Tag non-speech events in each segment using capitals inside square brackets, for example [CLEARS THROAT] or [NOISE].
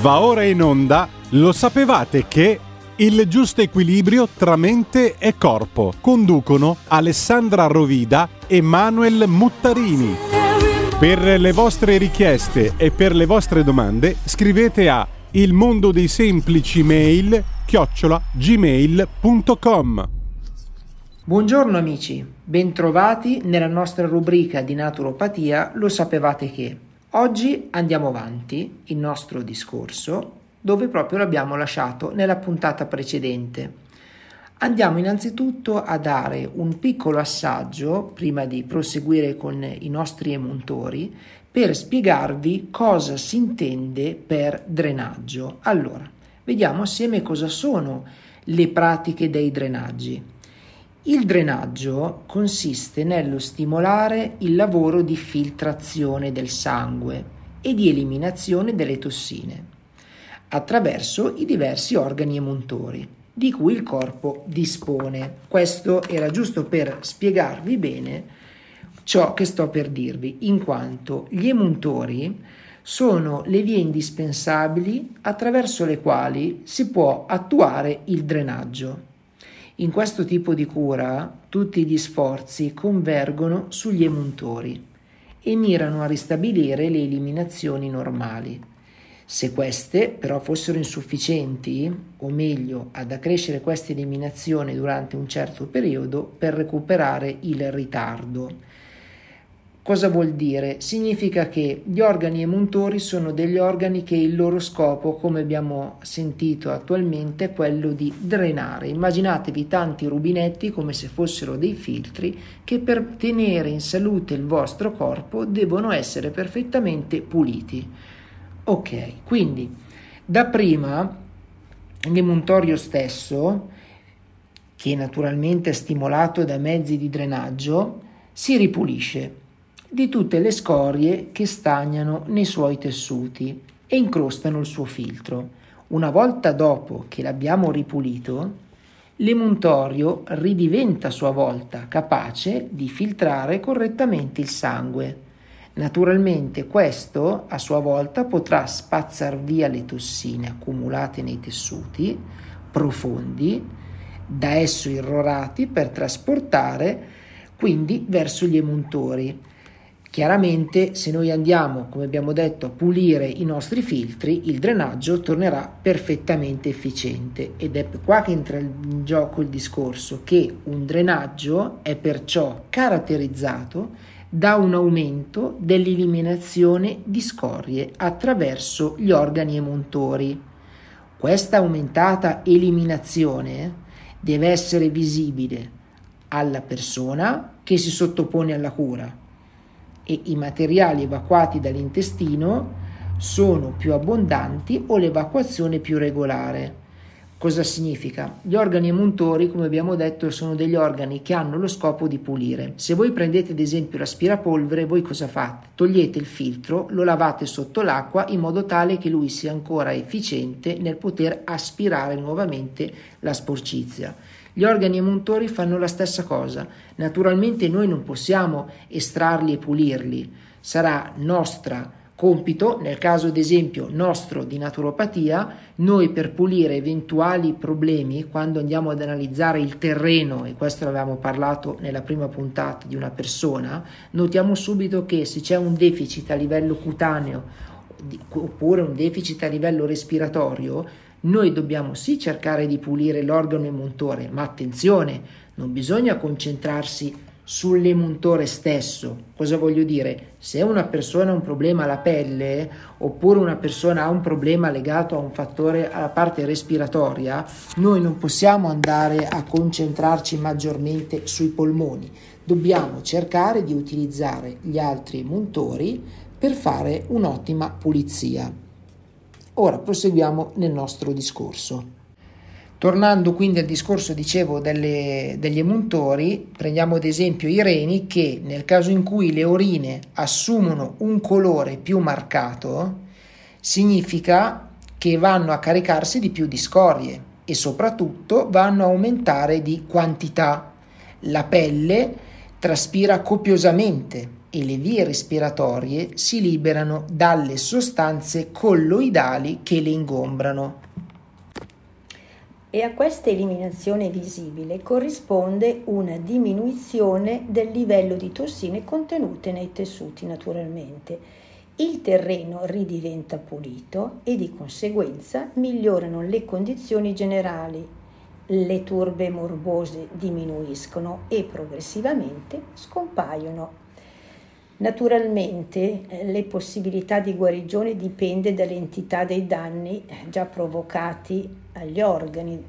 Va ora in onda, lo sapevate che il giusto equilibrio tra mente e corpo conducono Alessandra Rovida e Manuel Muttarini. Per le vostre richieste e per le vostre domande scrivete a il mondo dei semplici mail chiocciola gmail.com Buongiorno amici, bentrovati nella nostra rubrica di naturopatia Lo sapevate che? Oggi andiamo avanti il nostro discorso dove proprio l'abbiamo lasciato nella puntata precedente. Andiamo innanzitutto a dare un piccolo assaggio prima di proseguire con i nostri emuntori per spiegarvi cosa si intende per drenaggio. Allora, vediamo assieme cosa sono le pratiche dei drenaggi. Il drenaggio consiste nello stimolare il lavoro di filtrazione del sangue e di eliminazione delle tossine attraverso i diversi organi emuntori di cui il corpo dispone. Questo era giusto per spiegarvi bene ciò che sto per dirvi, in quanto gli emuntori sono le vie indispensabili attraverso le quali si può attuare il drenaggio. In questo tipo di cura tutti gli sforzi convergono sugli emuntori e mirano a ristabilire le eliminazioni normali. Se queste però fossero insufficienti, o meglio ad accrescere queste eliminazioni durante un certo periodo per recuperare il ritardo. Cosa vuol dire? Significa che gli organi emuntori sono degli organi che il loro scopo, come abbiamo sentito attualmente, è quello di drenare. Immaginatevi tanti rubinetti come se fossero dei filtri che per tenere in salute il vostro corpo devono essere perfettamente puliti. Ok, quindi dapprima l'emuntorio stesso, che naturalmente è stimolato da mezzi di drenaggio, si ripulisce di tutte le scorie che stagnano nei suoi tessuti e incrostano il suo filtro. Una volta dopo che l'abbiamo ripulito, l'emuntorio ridiventa a sua volta capace di filtrare correttamente il sangue. Naturalmente questo a sua volta potrà spazzar via le tossine accumulate nei tessuti profondi, da esso irrorati per trasportare quindi verso gli emuntori Chiaramente se noi andiamo, come abbiamo detto, a pulire i nostri filtri, il drenaggio tornerà perfettamente efficiente ed è qua che entra in gioco il discorso che un drenaggio è perciò caratterizzato da un aumento dell'eliminazione di scorie attraverso gli organi emuntori. Questa aumentata eliminazione deve essere visibile alla persona che si sottopone alla cura e i materiali evacuati dall'intestino sono più abbondanti o l'evacuazione più regolare. Cosa significa? Gli organi emuntori, come abbiamo detto, sono degli organi che hanno lo scopo di pulire. Se voi prendete ad esempio l'aspirapolvere, voi cosa fate? Togliete il filtro, lo lavate sotto l'acqua in modo tale che lui sia ancora efficiente nel poter aspirare nuovamente la sporcizia. Gli organi emuntori fanno la stessa cosa. Naturalmente noi non possiamo estrarli e pulirli. Sarà nostra compito, nel caso ad esempio nostro di naturopatia, noi per pulire eventuali problemi, quando andiamo ad analizzare il terreno, e questo l'avevamo parlato nella prima puntata di una persona, notiamo subito che se c'è un deficit a livello cutaneo oppure un deficit a livello respiratorio, noi dobbiamo sì cercare di pulire l'organo emuntore, ma attenzione, non bisogna concentrarsi sull'emuntore stesso. Cosa voglio dire? Se una persona ha un problema alla pelle oppure una persona ha un problema legato a un fattore alla parte respiratoria, noi non possiamo andare a concentrarci maggiormente sui polmoni. Dobbiamo cercare di utilizzare gli altri emuntori per fare un'ottima pulizia. Ora proseguiamo nel nostro discorso. Tornando quindi al discorso, dicevo, delle, degli emuntori, prendiamo ad esempio i reni che nel caso in cui le urine assumono un colore più marcato, significa che vanno a caricarsi di più di scorie e soprattutto vanno a aumentare di quantità. La pelle traspira copiosamente e le vie respiratorie si liberano dalle sostanze colloidali che le ingombrano. E a questa eliminazione visibile corrisponde una diminuzione del livello di tossine contenute nei tessuti naturalmente. Il terreno ridiventa pulito e di conseguenza migliorano le condizioni generali. Le turbe morbose diminuiscono e progressivamente scompaiono. Naturalmente eh, le possibilità di guarigione dipende dall'entità dei danni già provocati agli organi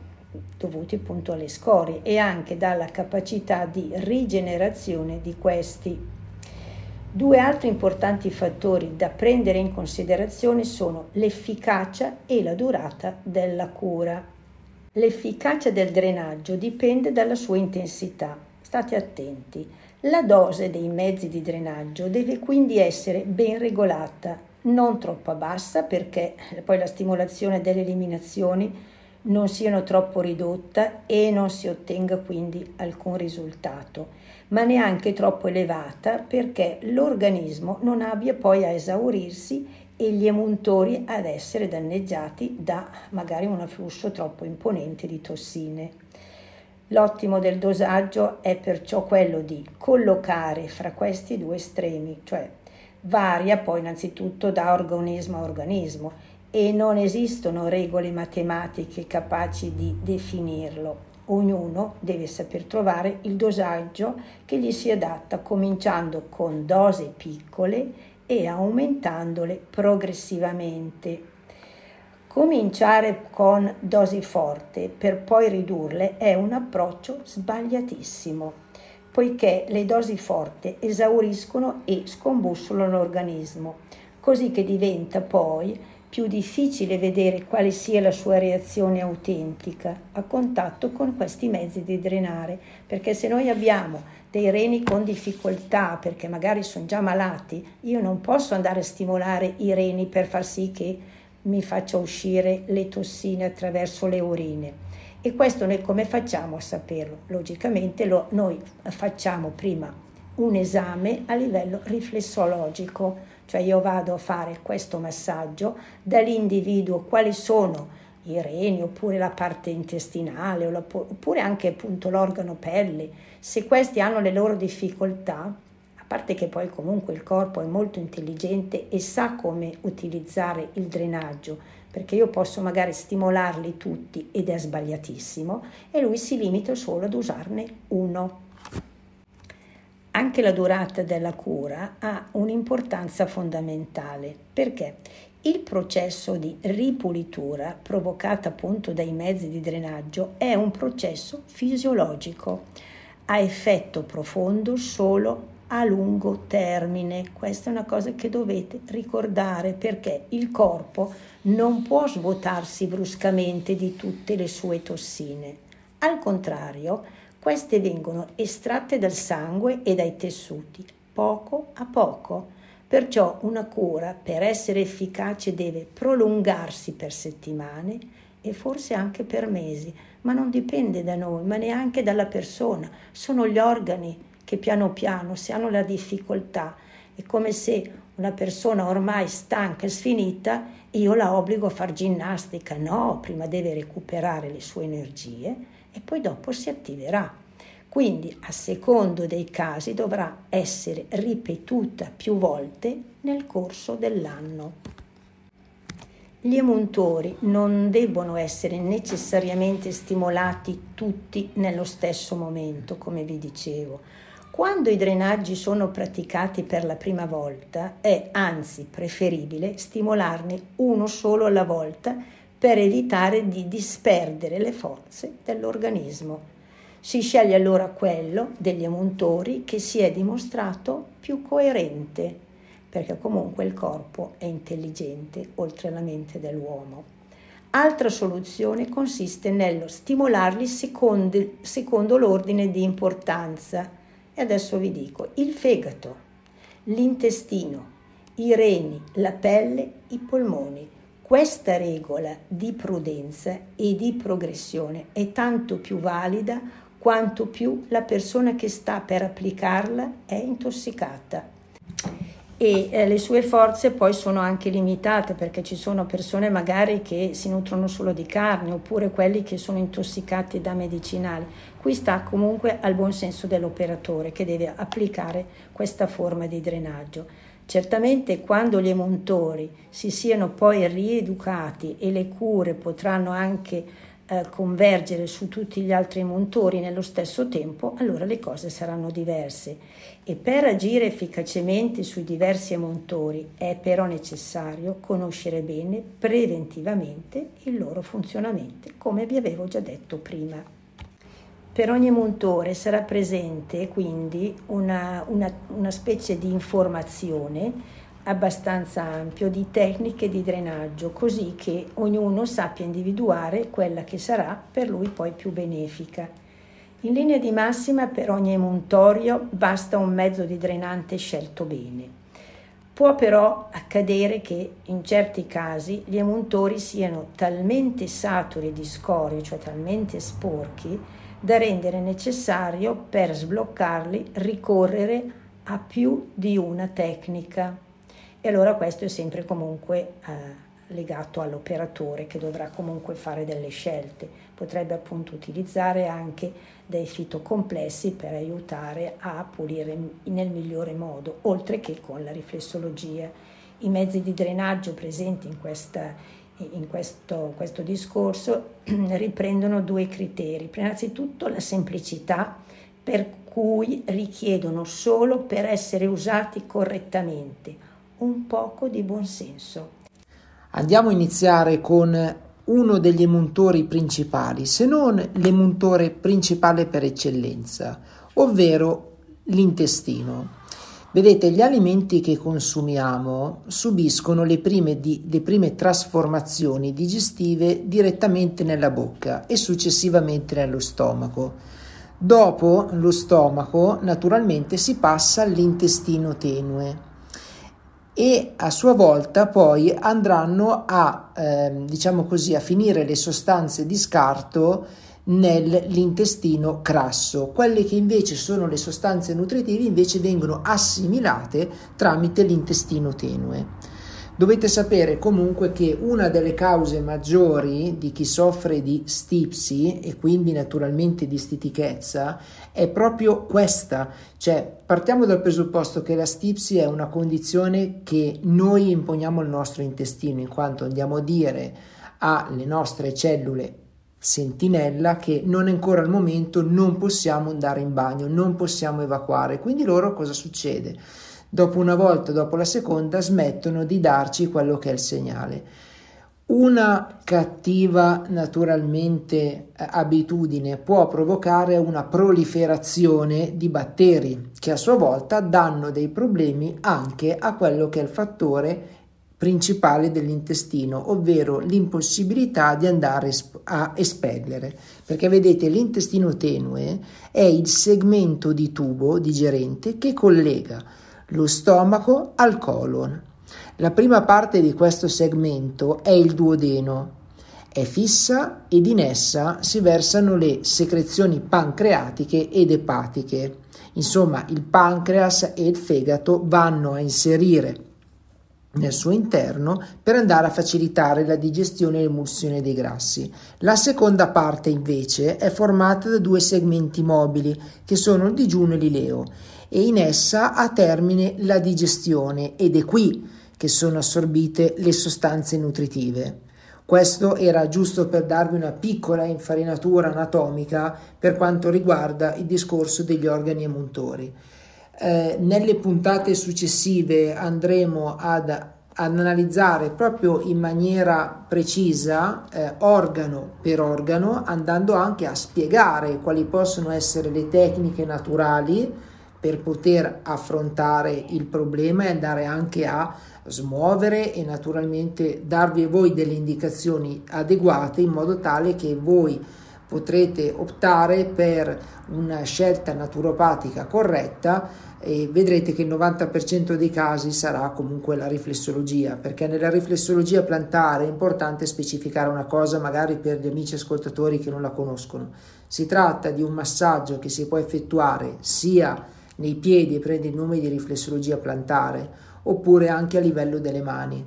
dovuti appunto alle scorie e anche dalla capacità di rigenerazione di questi. Due altri importanti fattori da prendere in considerazione sono l'efficacia e la durata della cura. L'efficacia del drenaggio dipende dalla sua intensità. State attenti. La dose dei mezzi di drenaggio deve quindi essere ben regolata, non troppo bassa perché poi la stimolazione delle eliminazioni non siano troppo ridotta e non si ottenga quindi alcun risultato, ma neanche troppo elevata perché l'organismo non abbia poi a esaurirsi e gli emuntori ad essere danneggiati da magari un afflusso troppo imponente di tossine. L'ottimo del dosaggio è perciò quello di collocare fra questi due estremi, cioè varia poi innanzitutto da organismo a organismo e non esistono regole matematiche capaci di definirlo. Ognuno deve saper trovare il dosaggio che gli si adatta, cominciando con dosi piccole e aumentandole progressivamente. Cominciare con dosi forti per poi ridurle è un approccio sbagliatissimo, poiché le dosi forti esauriscono e scombussolano l'organismo, così che diventa poi più difficile vedere quale sia la sua reazione autentica a contatto con questi mezzi di drenare, perché se noi abbiamo dei reni con difficoltà perché magari sono già malati, io non posso andare a stimolare i reni per far sì che mi faccia uscire le tossine attraverso le urine. E questo noi come facciamo a saperlo? Logicamente lo, noi facciamo prima un esame a livello riflessologico, cioè io vado a fare questo massaggio, dall'individuo quali sono i reni oppure la parte intestinale oppure anche appunto l'organo pelle, se questi hanno le loro difficoltà, parte che poi comunque il corpo è molto intelligente e sa come utilizzare il drenaggio, perché io posso magari stimolarli tutti ed è sbagliatissimo e lui si limita solo ad usarne uno. Anche la durata della cura ha un'importanza fondamentale perché il processo di ripulitura provocato appunto dai mezzi di drenaggio è un processo fisiologico, ha effetto profondo solo a lungo termine. Questa è una cosa che dovete ricordare perché il corpo non può svuotarsi bruscamente di tutte le sue tossine. Al contrario, queste vengono estratte dal sangue e dai tessuti, poco a poco. Perciò una cura per essere efficace deve prolungarsi per settimane e forse anche per mesi, ma non dipende da noi, ma neanche dalla persona, sono gli organi che piano piano, se hanno la difficoltà, è come se una persona ormai stanca e sfinita, io la obbligo a fare ginnastica. No, prima deve recuperare le sue energie e poi dopo si attiverà. Quindi, a secondo dei casi, dovrà essere ripetuta più volte nel corso dell'anno. Gli emuntori non debbono essere necessariamente stimolati tutti nello stesso momento, come vi dicevo quando i drenaggi sono praticati per la prima volta è anzi preferibile stimolarne uno solo alla volta per evitare di disperdere le forze dell'organismo. Si sceglie allora quello degli emuntori che si è dimostrato più coerente, perché comunque il corpo è intelligente oltre la mente dell'uomo. Altra soluzione consiste nello stimolarli secondo, secondo l'ordine di importanza adesso vi dico il fegato, l'intestino, i reni, la pelle, i polmoni. Questa regola di prudenza e di progressione è tanto più valida quanto più la persona che sta per applicarla è intossicata. E eh, le sue forze poi sono anche limitate perché ci sono persone magari che si nutrono solo di carne oppure quelli che sono intossicati da medicinali. Qui sta comunque al buon senso dell'operatore che deve applicare questa forma di drenaggio. Certamente quando gli emuntori si siano poi rieducati e le cure potranno anche eh, convergere su tutti gli altri montori nello stesso tempo, allora le cose saranno diverse. E per agire efficacemente sui diversi emontori è però necessario conoscere bene preventivamente il loro funzionamento, come vi avevo già detto prima. Per ogni montore sarà presente quindi una, una, una specie di informazione abbastanza ampio di tecniche di drenaggio, così che ognuno sappia individuare quella che sarà per lui poi più benefica. In linea di massima per ogni emuntorio basta un mezzo di drenante scelto bene. Può però accadere che in certi casi gli emuntori siano talmente saturi di scorie, cioè talmente sporchi, da rendere necessario per sbloccarli ricorrere a più di una tecnica. E allora questo è sempre comunque eh, legato all'operatore che dovrà comunque fare delle scelte. Potrebbe appunto utilizzare anche dei fitocomplessi per aiutare a pulire nel migliore modo, oltre che con la riflessologia. I mezzi di drenaggio presenti in, questa, in questo, questo discorso [CLEARS THROAT] riprendono due criteri. Innanzitutto la semplicità per cui richiedono solo per essere usati correttamente un poco di buonsenso. Andiamo a iniziare con uno degli emuntori principali, se non l'emuntore principale per eccellenza, ovvero l'intestino. Vedete, gli alimenti che consumiamo subiscono le prime, di, le prime, trasformazioni digestive direttamente nella bocca e successivamente nello stomaco. Dopo lo stomaco, naturalmente, si passa all'intestino tenue e a sua volta poi andranno a, eh, diciamo così, a finire le sostanze di scarto nell'intestino crasso. Quelle che invece sono le sostanze nutritive invece vengono assimilate tramite l'intestino tenue. Dovete sapere comunque che una delle cause maggiori di chi soffre di stipsi e quindi naturalmente di stitichezza è proprio questa, cioè partiamo dal presupposto che la stipsi è una condizione che noi imponiamo al nostro intestino in quanto andiamo a dire alle nostre cellule sentinella che non è ancora il momento, non possiamo andare in bagno, non possiamo evacuare. Quindi loro cosa succede? Dopo una volta, dopo la seconda, smettono di darci quello che è il segnale. Una cattiva, naturalmente, abitudine può provocare una proliferazione di batteri che a sua volta danno dei problemi anche a quello che è il fattore principale dell'intestino, ovvero l'impossibilità di andare a espellere. Perché vedete, l'intestino tenue è il segmento di tubo digerente che collega lo stomaco al colon. La prima parte di questo segmento è il duodeno. È fissa ed in essa si versano le secrezioni pancreatiche ed epatiche. Insomma, il pancreas e il fegato vanno a inserire nel suo interno per andare a facilitare la digestione e l'emulsione dei grassi. La seconda parte invece è formata da due segmenti mobili che sono il digiuno e l'ileo e in essa ha termine la digestione ed è qui che sono assorbite le sostanze nutritive. Questo era giusto per darvi una piccola infarinatura anatomica per quanto riguarda il discorso degli organi emuntori. Eh, nelle puntate successive andremo ad, analizzare proprio in maniera precisa eh, organo per organo, andando anche a spiegare quali possono essere le tecniche naturali per poter affrontare il problema e andare anche a smuovere e naturalmente darvi voi delle indicazioni adeguate in modo tale che voi potrete optare per una scelta naturopatica corretta e vedrete che il 90% dei casi sarà comunque la riflessologia, perché nella riflessologia plantare è importante specificare una cosa magari per gli amici ascoltatori che non la conoscono. Si tratta di un massaggio che si può effettuare sia nei piedi prende i numeri di riflessologia plantare, oppure anche a livello delle mani.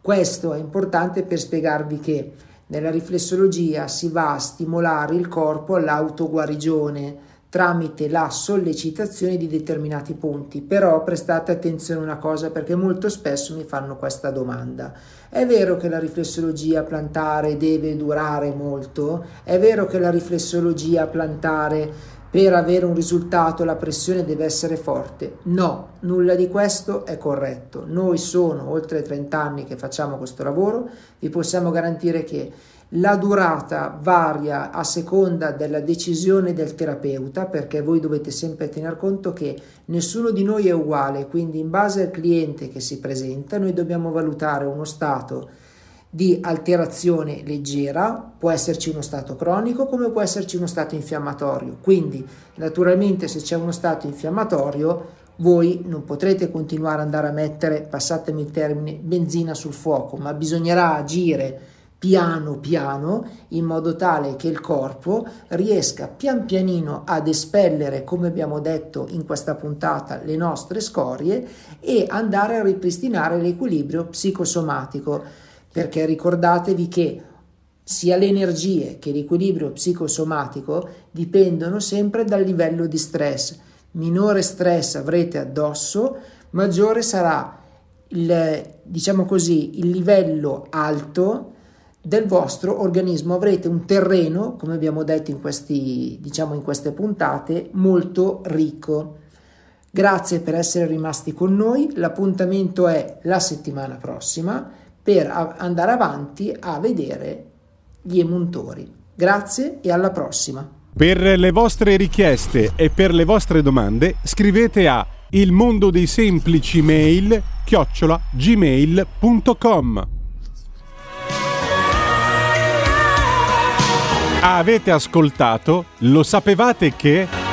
Questo è importante per spiegarvi che nella riflessologia si va a stimolare il corpo all'autoguarigione tramite la sollecitazione di determinati punti. Però prestate attenzione a una cosa perché molto spesso mi fanno questa domanda. È vero che la riflessologia plantare deve durare molto? È vero che la riflessologia plantare per avere un risultato la pressione deve essere forte? No, nulla di questo è corretto. Noi sono oltre 30 anni che facciamo questo lavoro, vi possiamo garantire che la durata varia a seconda della decisione del terapeuta perché voi dovete sempre tener conto che nessuno di noi è uguale, quindi in base al cliente che si presenta noi dobbiamo valutare uno stato di alterazione leggera, può esserci uno stato cronico come può esserci uno stato infiammatorio. Quindi naturalmente se c'è uno stato infiammatorio voi non potrete continuare ad andare a mettere, passatemi il termine, benzina sul fuoco, ma bisognerà agire piano piano in modo tale che il corpo riesca pian pianino ad espellere, come abbiamo detto in questa puntata, le nostre scorie e andare a ripristinare l'equilibrio psicosomatico, perché ricordatevi che sia le energie che l'equilibrio psicosomatico dipendono sempre dal livello di stress. Minore stress avrete addosso, maggiore sarà il, diciamo così, il livello alto del vostro organismo avrete un terreno, come abbiamo detto in, questi, diciamo in queste puntate, molto ricco. Grazie per essere rimasti con noi, l'appuntamento è la settimana prossima per andare avanti a vedere gli emuntori. Grazie e alla prossima. Per le vostre richieste e per le vostre domande scrivete a il mondo dei semplici mail chiocciola gmail.com Avete ascoltato? Lo sapevate che...